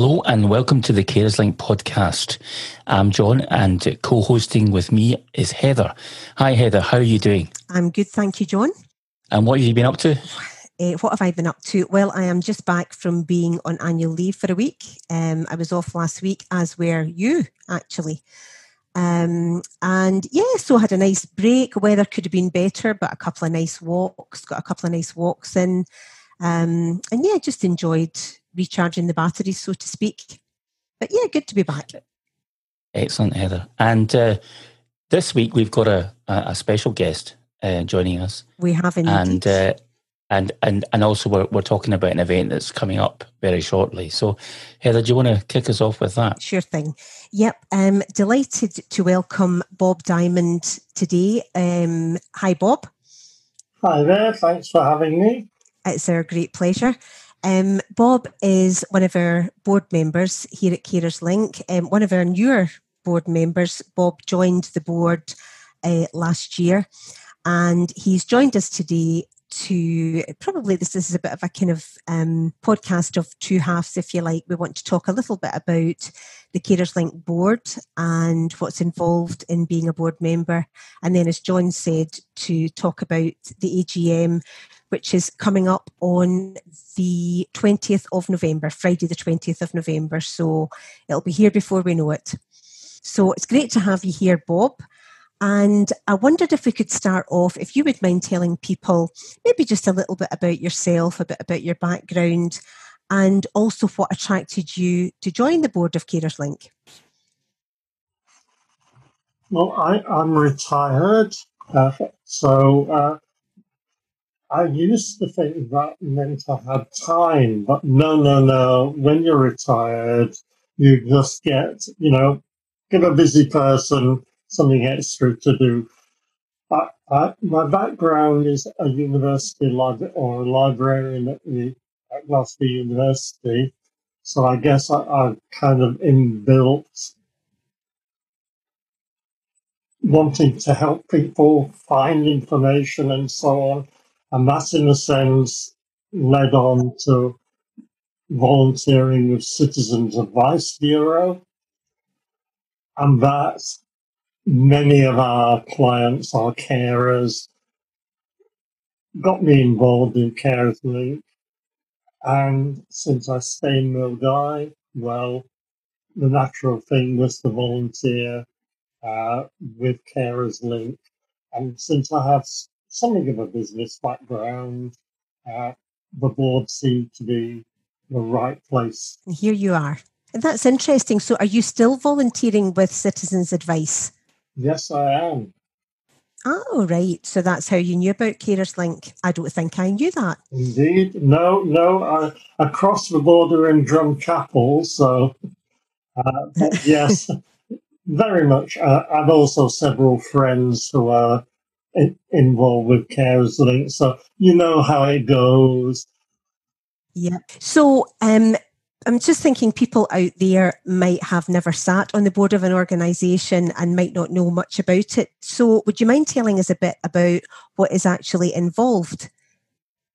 Hello and welcome to the Carers Link podcast. I'm John and co hosting with me is Heather. Hi, Heather. How are you doing? I'm good, thank you, John. And what have you been up to? Uh, what have I been up to? Well, I am just back from being on annual leave for a week. Um, I was off last week, as were you, actually. Um, and yeah, so I had a nice break. Weather could have been better, but a couple of nice walks, got a couple of nice walks in. Um, and yeah, just enjoyed recharging the batteries, so to speak. But yeah, good to be back. Excellent, Heather. And uh, this week we've got a, a special guest uh, joining us. We have indeed. And uh, and and and also we're we're talking about an event that's coming up very shortly. So, Heather, do you want to kick us off with that? Sure thing. Yep. Um, delighted to welcome Bob Diamond today. Um, hi, Bob. Hi there. Thanks for having me. It's our great pleasure. Um, Bob is one of our board members here at Carers Link. Um, one of our newer board members. Bob joined the board uh, last year, and he's joined us today to probably this this is a bit of a kind of um, podcast of two halves, if you like. We want to talk a little bit about the Carers Link board and what's involved in being a board member, and then, as John said, to talk about the AGM, which is coming up on the 20th of November, Friday, the 20th of November. So it'll be here before we know it. So it's great to have you here, Bob. And I wondered if we could start off, if you would mind telling people maybe just a little bit about yourself, a bit about your background, and also what attracted you to join the board of Carers Link. Well, I, am retired, uh, so uh, I used to think that meant I had time, but no, no, no. When you're retired, you just get, you know, give a busy person something extra to do. My background is a university or a librarian at, the, at Glasgow University, so I guess I, I've kind of inbuilt wanting to help people find information and so on. And that, in a sense, led on to volunteering with Citizens Advice Bureau. And that many of our clients, our carers, got me involved in Carers Link. And since I stay in Milngavie, well, the natural thing was to volunteer uh, with Carers Link. And since I have something of a business background, uh, the board seemed to be the right place. Here you are. That's interesting. So, are you still volunteering with Citizens Advice? Yes, I am. Oh, right. So that's how you knew about Carers Link. I don't think I knew that. Indeed. No, no. I, across the border in Drumchapel. So, uh, yes, very much. Uh, I've also several friends who are in, involved with Carers Link. So, you know how it goes. Yeah. So, um, I'm just thinking people out there might have never sat on the board of an organisation and might not know much about it. So, would you mind telling us a bit about what is actually involved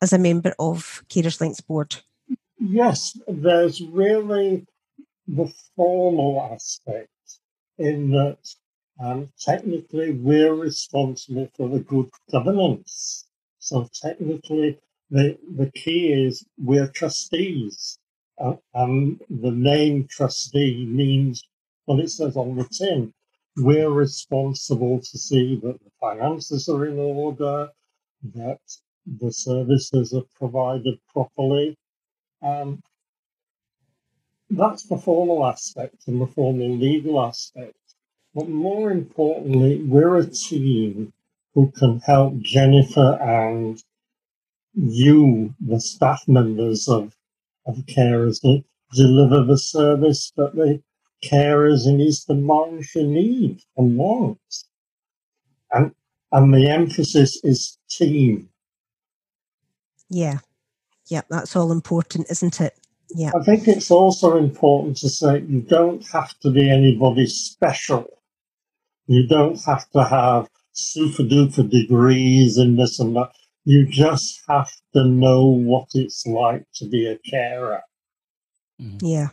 as a member of Carers Links board? Yes, there's really the formal aspect in that um, technically we're responsible for the good governance. So, technically, the, the key is we're trustees uh, and the name trustee means what it says on the tin. We're responsible to see that the finances are in order, that the services are provided properly. Um, that's the formal aspect and the formal legal aspect. But more importantly, we're a team who can help Jennifer and you, the staff members of of carers that deliver the service that the carers in East Dunbartonshire need and want. And, and the emphasis is team. Yeah. Yeah, that's all important, isn't it? Yeah. I think it's also important to say you don't have to be anybody special. You don't have to have super duper degrees in this and that. You just have to know what it's like to be a carer. Mm-hmm. Yeah.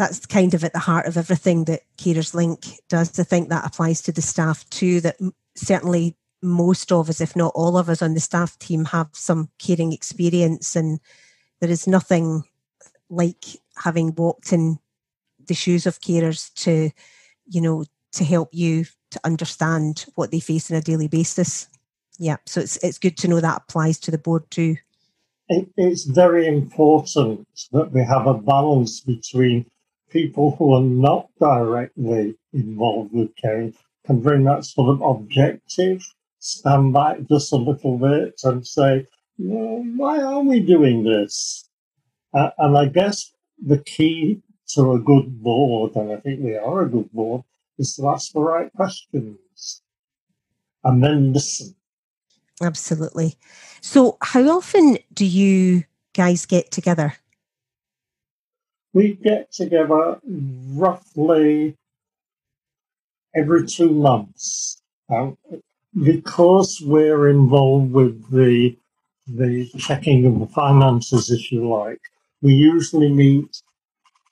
that's kind of at the heart of everything that Carers Link does. I think that applies to the staff too. That certainly most of us, if not all of us on the staff team, have some caring experience, and there is nothing like having walked in the shoes of carers to, you know, to help you to understand what they face on a daily basis. Yeah, so it's it's good to know that applies to the board too. It, it's very important that we have a balance between people who are not directly involved with caring can bring that sort of objective, stand back just a little bit and say, well, why are we doing this? Uh, and I guess the key to a good board, and I think we are a good board, is to ask the right questions and then listen. Absolutely. So, how often do you guys get together? We get together roughly every two months. Um, because we're involved with the the checking of the finances, if you like, we usually meet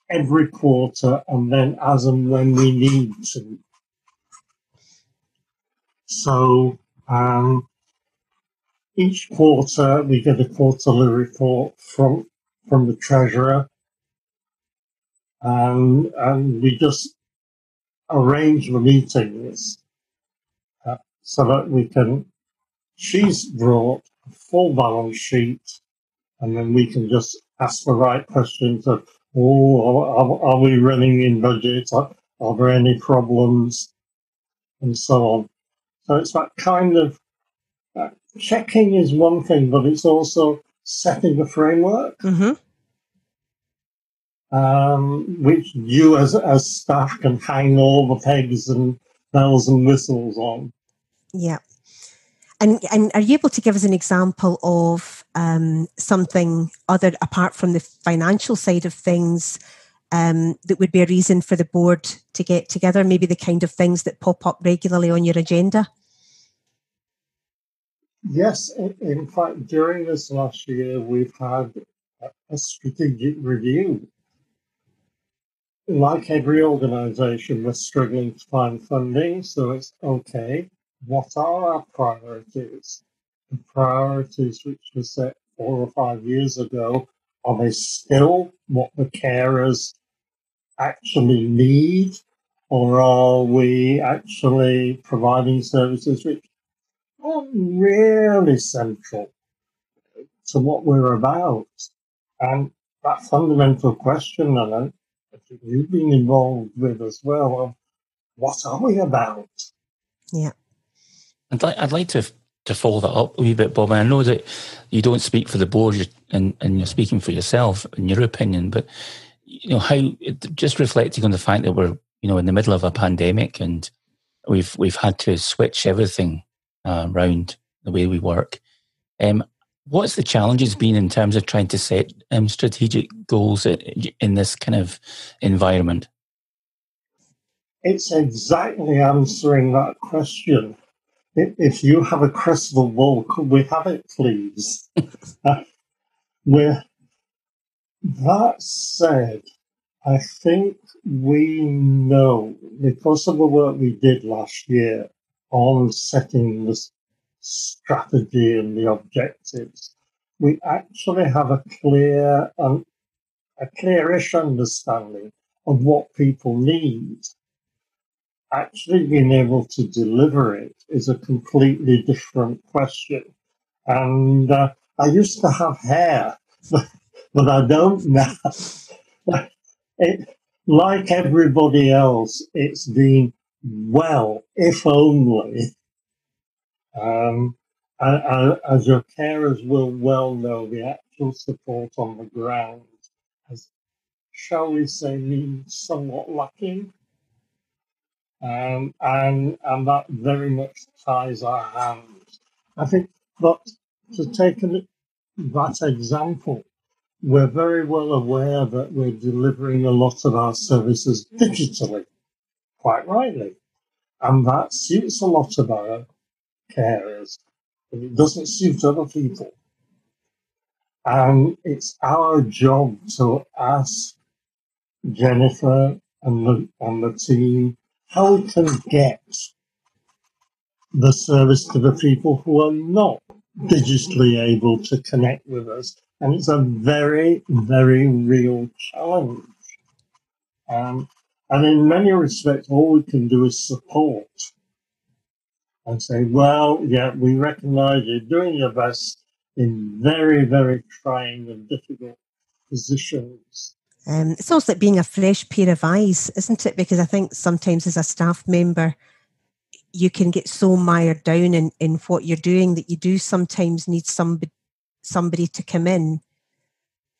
every quarter and then as and when we need to. So um, each quarter we get a quarterly report from from the treasurer, and and we just arrange the meetings uh, so that we can. She's brought a full balance sheet, and then we can just ask the right questions of, oh, are, are we running in budget? Are, are there any problems? And so on. So it's that kind of checking is one thing, but it's also setting a framework. Mm-hmm. Um, which you as, as staff can hang all the pegs and bells and whistles on. Yeah. And, and are you able to give us an example of um, something other apart from the financial side of things um, that would be a reason for the board to get together? Maybe the kind of things that pop up regularly on your agenda. Yes, in fact, during this last year, we've had a strategic review. Like every organisation, we're struggling to find funding, so it's okay what are our priorities? The priorities which were set four or five years ago, are they still what the carers actually need? Or are we actually providing services which aren't really central to what we're about? And that fundamental question, and I think you've been involved with as well, of what are we about? Yeah. I'd like, I'd like to to follow that up a wee bit, Bob. And I know that you don't speak for the board, and, and you're speaking for yourself and your opinion. But you know how just reflecting on the fact that we're you know in the middle of a pandemic and we've we've had to switch everything uh, around the way we work. Um, what's the challenges been in terms of trying to set um, strategic goals in this kind of environment? It's exactly answering that question if you have a crystal ball, could we have it, please? uh, with that said, I think we know because of the work we did last year on setting the strategy and the objectives, we actually have a clear and a clearish understanding of what people need actually being able to deliver it is a completely different question. And uh, I used to have hair, but, I don't now. it, like everybody else, it's been well, if only. Um, as your carers will well know, the actual support on the ground has, shall we say, been somewhat lacking. Um, and, and that very much ties our hands. I think, but to take an, that example, we're very well aware that we're delivering a lot of our services digitally, quite rightly. And that suits a lot of our carers, but it doesn't suit other people. And it's our job to ask Jennifer and the, and the team how can get the service to the people who are not digitally able to connect with us. And it's a very, very real challenge. Um, and in many respects, all we can do is support and say, well, yeah, we recognize you're doing your best in very, very trying and difficult positions. Um, it's almost like being a fresh pair of eyes, isn't it? Because I think sometimes as a staff member, you can get so mired down in, in what you're doing that you do sometimes need somebody somebody to come in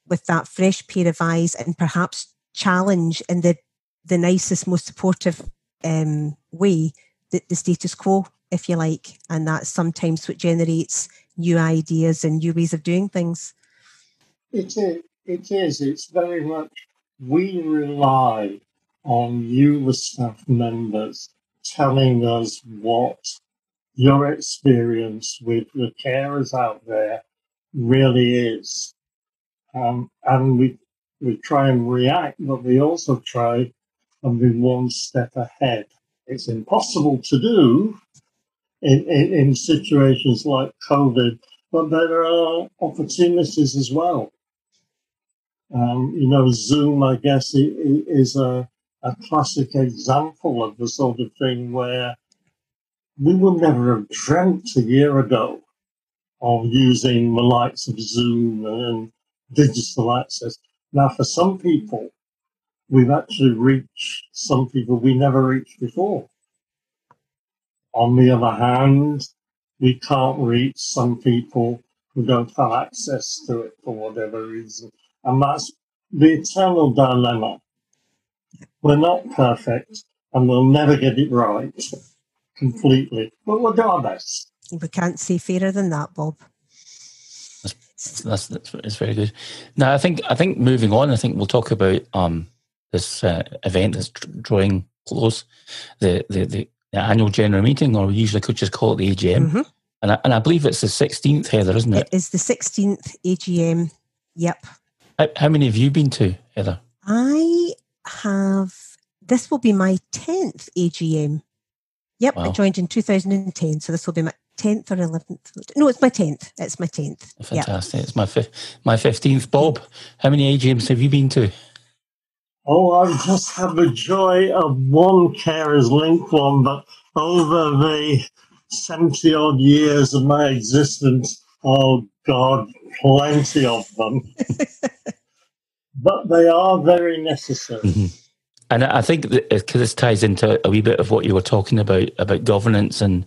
with that fresh pair of eyes and perhaps challenge in the the nicest, most supportive um, way the, the status quo, if you like, and that's sometimes what generates new ideas and new ways of doing things. It is. It is. It's very much. We rely on you, the staff members, telling us what your experience with the carers out there really is. Um, and we, we try and react, but we also try and be one step ahead. It's impossible to do in, in, in situations like COVID, but there are opportunities as well. Um, you know, Zoom, I guess, is a, a classic example of the sort of thing where we would never have dreamt a year ago of using the likes of Zoom and digital access. Now, for some people, we've actually reached some people we never reached before. On the other hand, we can't reach some people who don't have access to it for whatever reason. And that's the eternal dilemma. We're not perfect and we'll never get it right completely, but we'll do our best. We can't say fairer than that, Bob. That's, that's, that's, that's very good. Now, I think I think moving on, I think we'll talk about um, this uh, event that's drawing close, the, the, the the annual general meeting, or we usually could just call it the AGM. Mm-hmm. And, I, and I believe it's the 16th, Heather, isn't it? It is the 16th AGM. Yep. How, how many have you been to, Heather? I have, this will be my 10th AGM. Yep, wow. I joined in 2010, so this will be my 10th or 11th. No, it's my 10th. It's my 10th. Fantastic. Yep. It's my, fi- my 15th. Bob, how many AGMs have you been to? Oh, I've just had the joy of one Carers Link one, but over the 70 odd years of my existence, oh God, plenty of them. but they are very necessary. Mm-hmm. And I think because this ties into a wee bit of what you were talking about about governance and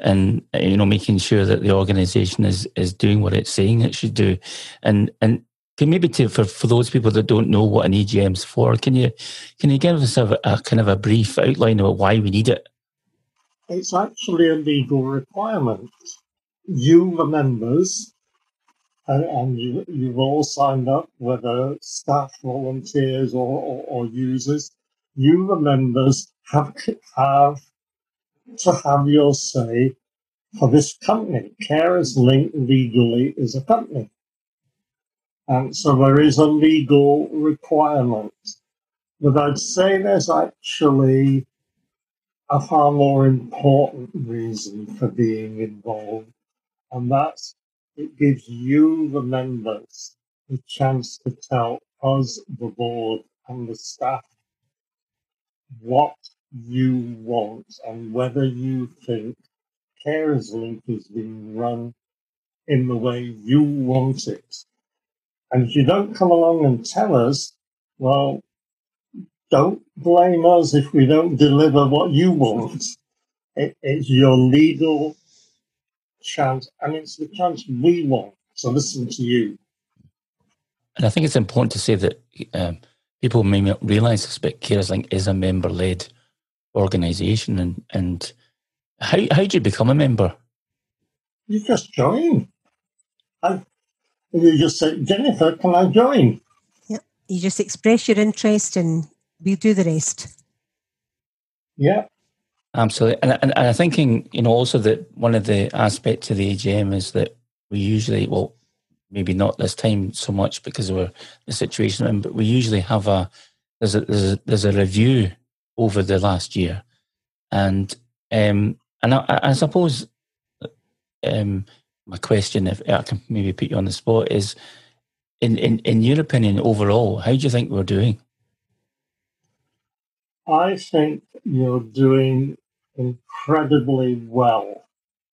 and you know making sure that the organisation is is doing what it's saying it should do, and and can maybe to, for, for those people that don't know what an AGM is for, can you can you give us a, a kind of a brief outline of why we need it? It's actually a legal requirement. You, the members, and, and you, you've all signed up, whether staff, volunteers, or, or, or users. You, the members, have to have to have your say for this company. Carers Link legally is a company. And so there is a legal requirement. But I'd say there's actually a far more important reason for being involved, and that's it gives you, the members, the chance to tell us, the board, and the staff what you want and whether you think Carers Link is being run in the way you want it. And if you don't come along and tell us, well, don't blame us if we don't deliver what you want. It, it's your legal chance, and it's the chance we want to listen to you. And I think it's important to say that um, people may not realise this, but Carers Link is a member-led organisation, and and how how do you become a member? You just join. I, you just say, Jennifer, can I join? Yeah, you just express your interest and we'll do the rest. Yeah. Absolutely. And, and, and I'm thinking, you know, also that one of the aspects of the AGM is that we usually, well, maybe not this time so much because of the situation, but we usually have a, there's a, there's a, there's a review over the last year, and um, and I, I suppose um, my question, if I can maybe put you on the spot, is in, in, in your opinion, overall, how do you think we're doing? I think you're doing incredibly well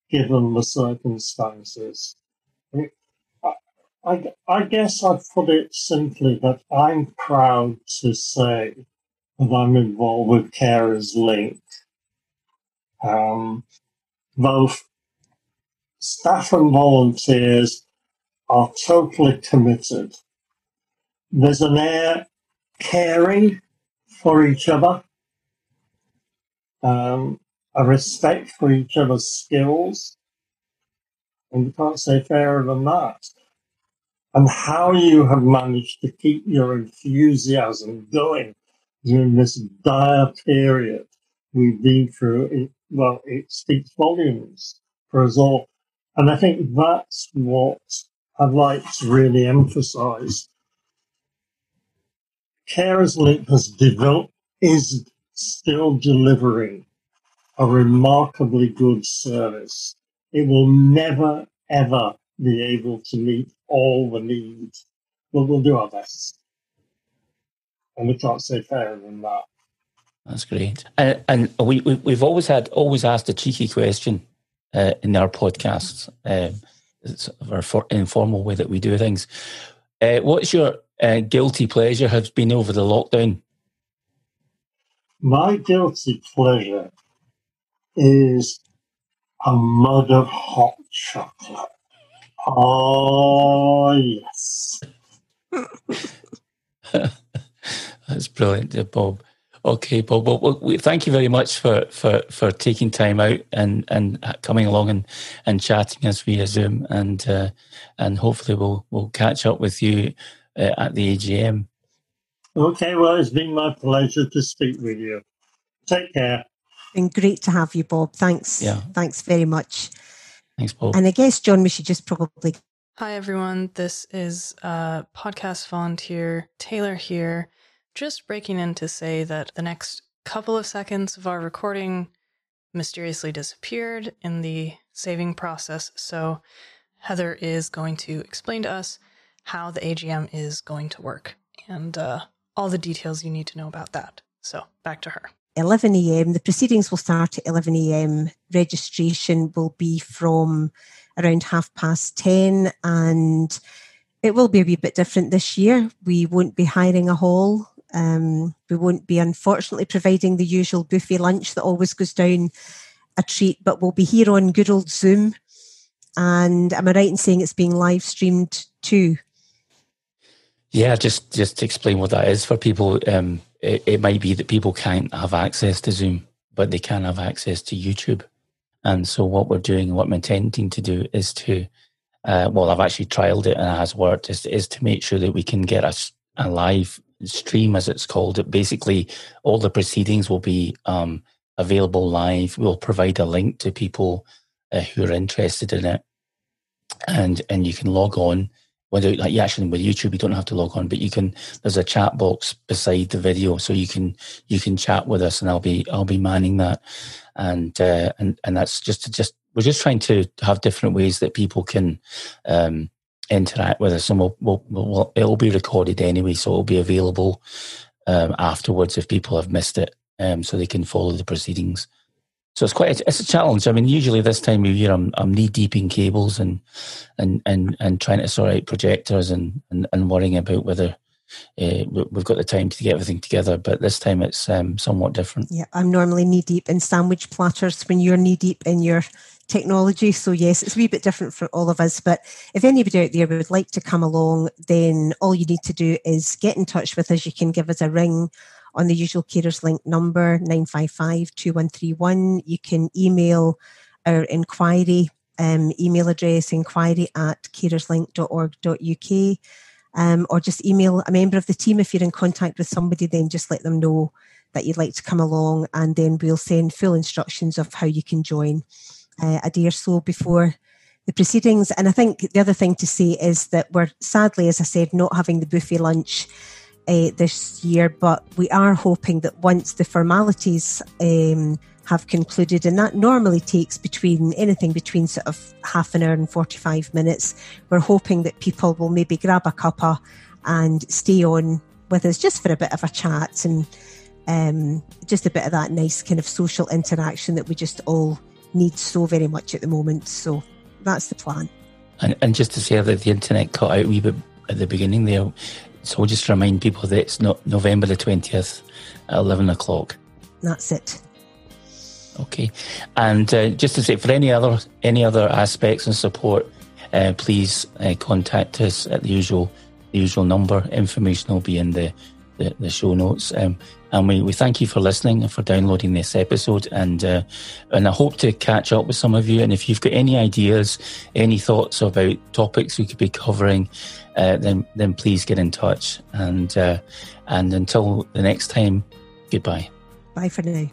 given the circumstances. I, I, guess I'd put it simply that I'm proud to say that I'm involved with Carers Link. Um, both staff and volunteers are totally committed. There's an air caring for each other, um, a respect for each other's skills, and you can't say fairer than that. And how you have managed to keep your enthusiasm going during this dire period we've been through, it, well, it speaks volumes for us all. And I think that's what I'd like to really emphasize. Carers Link has developed, is still delivering a remarkably good service. It will never, ever be able to meet all the needs, but we'll do our best. And we can't say fairer than that. That's great. And, and we, we, have always had, always asked a cheeky question uh, in our podcasts. Um, it's our for, informal way that we do things. Uh, what's your uh, guilty pleasure has been over the lockdown? My guilty pleasure is a mug of hot chocolate. Oh, yes. That's brilliant, Bob. Okay, Bob. Well, we, thank you very much for, for, for taking time out and, and coming along and, and chatting us via Zoom, and uh, and hopefully we'll we'll catch up with you uh, at the AGM. Okay, well, it's been my pleasure to speak with you. Take care. Been great to have you, Bob. Thanks. Yeah. Thanks very much. Thanks, Bob. And I guess John, we should just probably. Hi everyone. This is uh, podcast volunteer Taylor here just breaking in to say that the next couple of seconds of our recording mysteriously disappeared in the saving process. So Heather is going to explain to us how the AGM is going to work and uh, all the details you need to know about that. So back to her. 11 a.m. The proceedings will start at 11 a.m. Registration will be from around half past 10 and it will be a wee bit different this year. We won't be hiring a hall um, we won't be, unfortunately, providing the usual buffet lunch that always goes down a treat, but we'll be here on good old Zoom. And am I right in saying it's being live streamed too? Yeah, just just to explain what that is for people. Um, it, it might be that people can't have access to Zoom, but they can have access to YouTube. And so, what we're doing, what I'm intending to do, is to, uh, well, I've actually trialed it and it has worked. Is is to make sure that we can get a, a live stream, as it's called. It basically, all the proceedings will be um, available live. We'll provide a link to people uh, who are interested in it, and and you can log on. Whether like you actually with YouTube, you don't have to log on, but you can. There's a chat box beside the video, so you can you can chat with us, and I'll be I'll be manning that, and uh, and and that's just to just we're just trying to have different ways that people can um, interact with us, and we'll, we'll, we'll, it'll be recorded anyway, so it'll be available um, afterwards if people have missed it, um, so they can follow the proceedings. So it's quite a, it's a challenge. I mean, usually this time of year, I'm, I'm knee deep in cables and and and and trying to sort out projectors and and, and worrying about whether uh, we've got the time to get everything together. But this time it's um, somewhat different. Yeah, I'm normally knee deep in sandwich platters when you're knee deep in your technology. So, yes, it's a wee bit different for all of us. But if anybody out there would like to come along, then all you need to do is get in touch with us. You can give us a ring on the usual Carers Link number 955 2131. You can email our inquiry um, email address inquiry at carerslink.org.uk um, or just email a member of the team if you're in contact with somebody then just let them know that you'd like to come along and then we'll send full instructions of how you can join uh, a day or so before the proceedings. And I think the other thing to say is that we're sadly, as I said, not having the buffet lunch uh, this year, but we are hoping that once the formalities um, have concluded, and that normally takes between anything between sort of half an hour and 45 minutes, we're hoping that people will maybe grab a cuppa and stay on with us just for a bit of a chat and um, just a bit of that nice kind of social interaction that we just all need so very much at the moment. So that's the plan. And, and just to say that the internet cut out a wee bit at the beginning there, so we'll just remind people that it's not November the 20th at 11 o'clock. That's it. Okay. And uh, just to say, for any other any other aspects and support, uh, please uh, contact us at the usual the usual number. Information will be in the, the, the show notes. Um, and we, we thank you for listening and for downloading this episode. And uh, and I hope to catch up with some of you. And if you've got any ideas, any thoughts about topics we could be covering, uh, then then please get in touch. And uh, and until the next time, goodbye. Bye for now.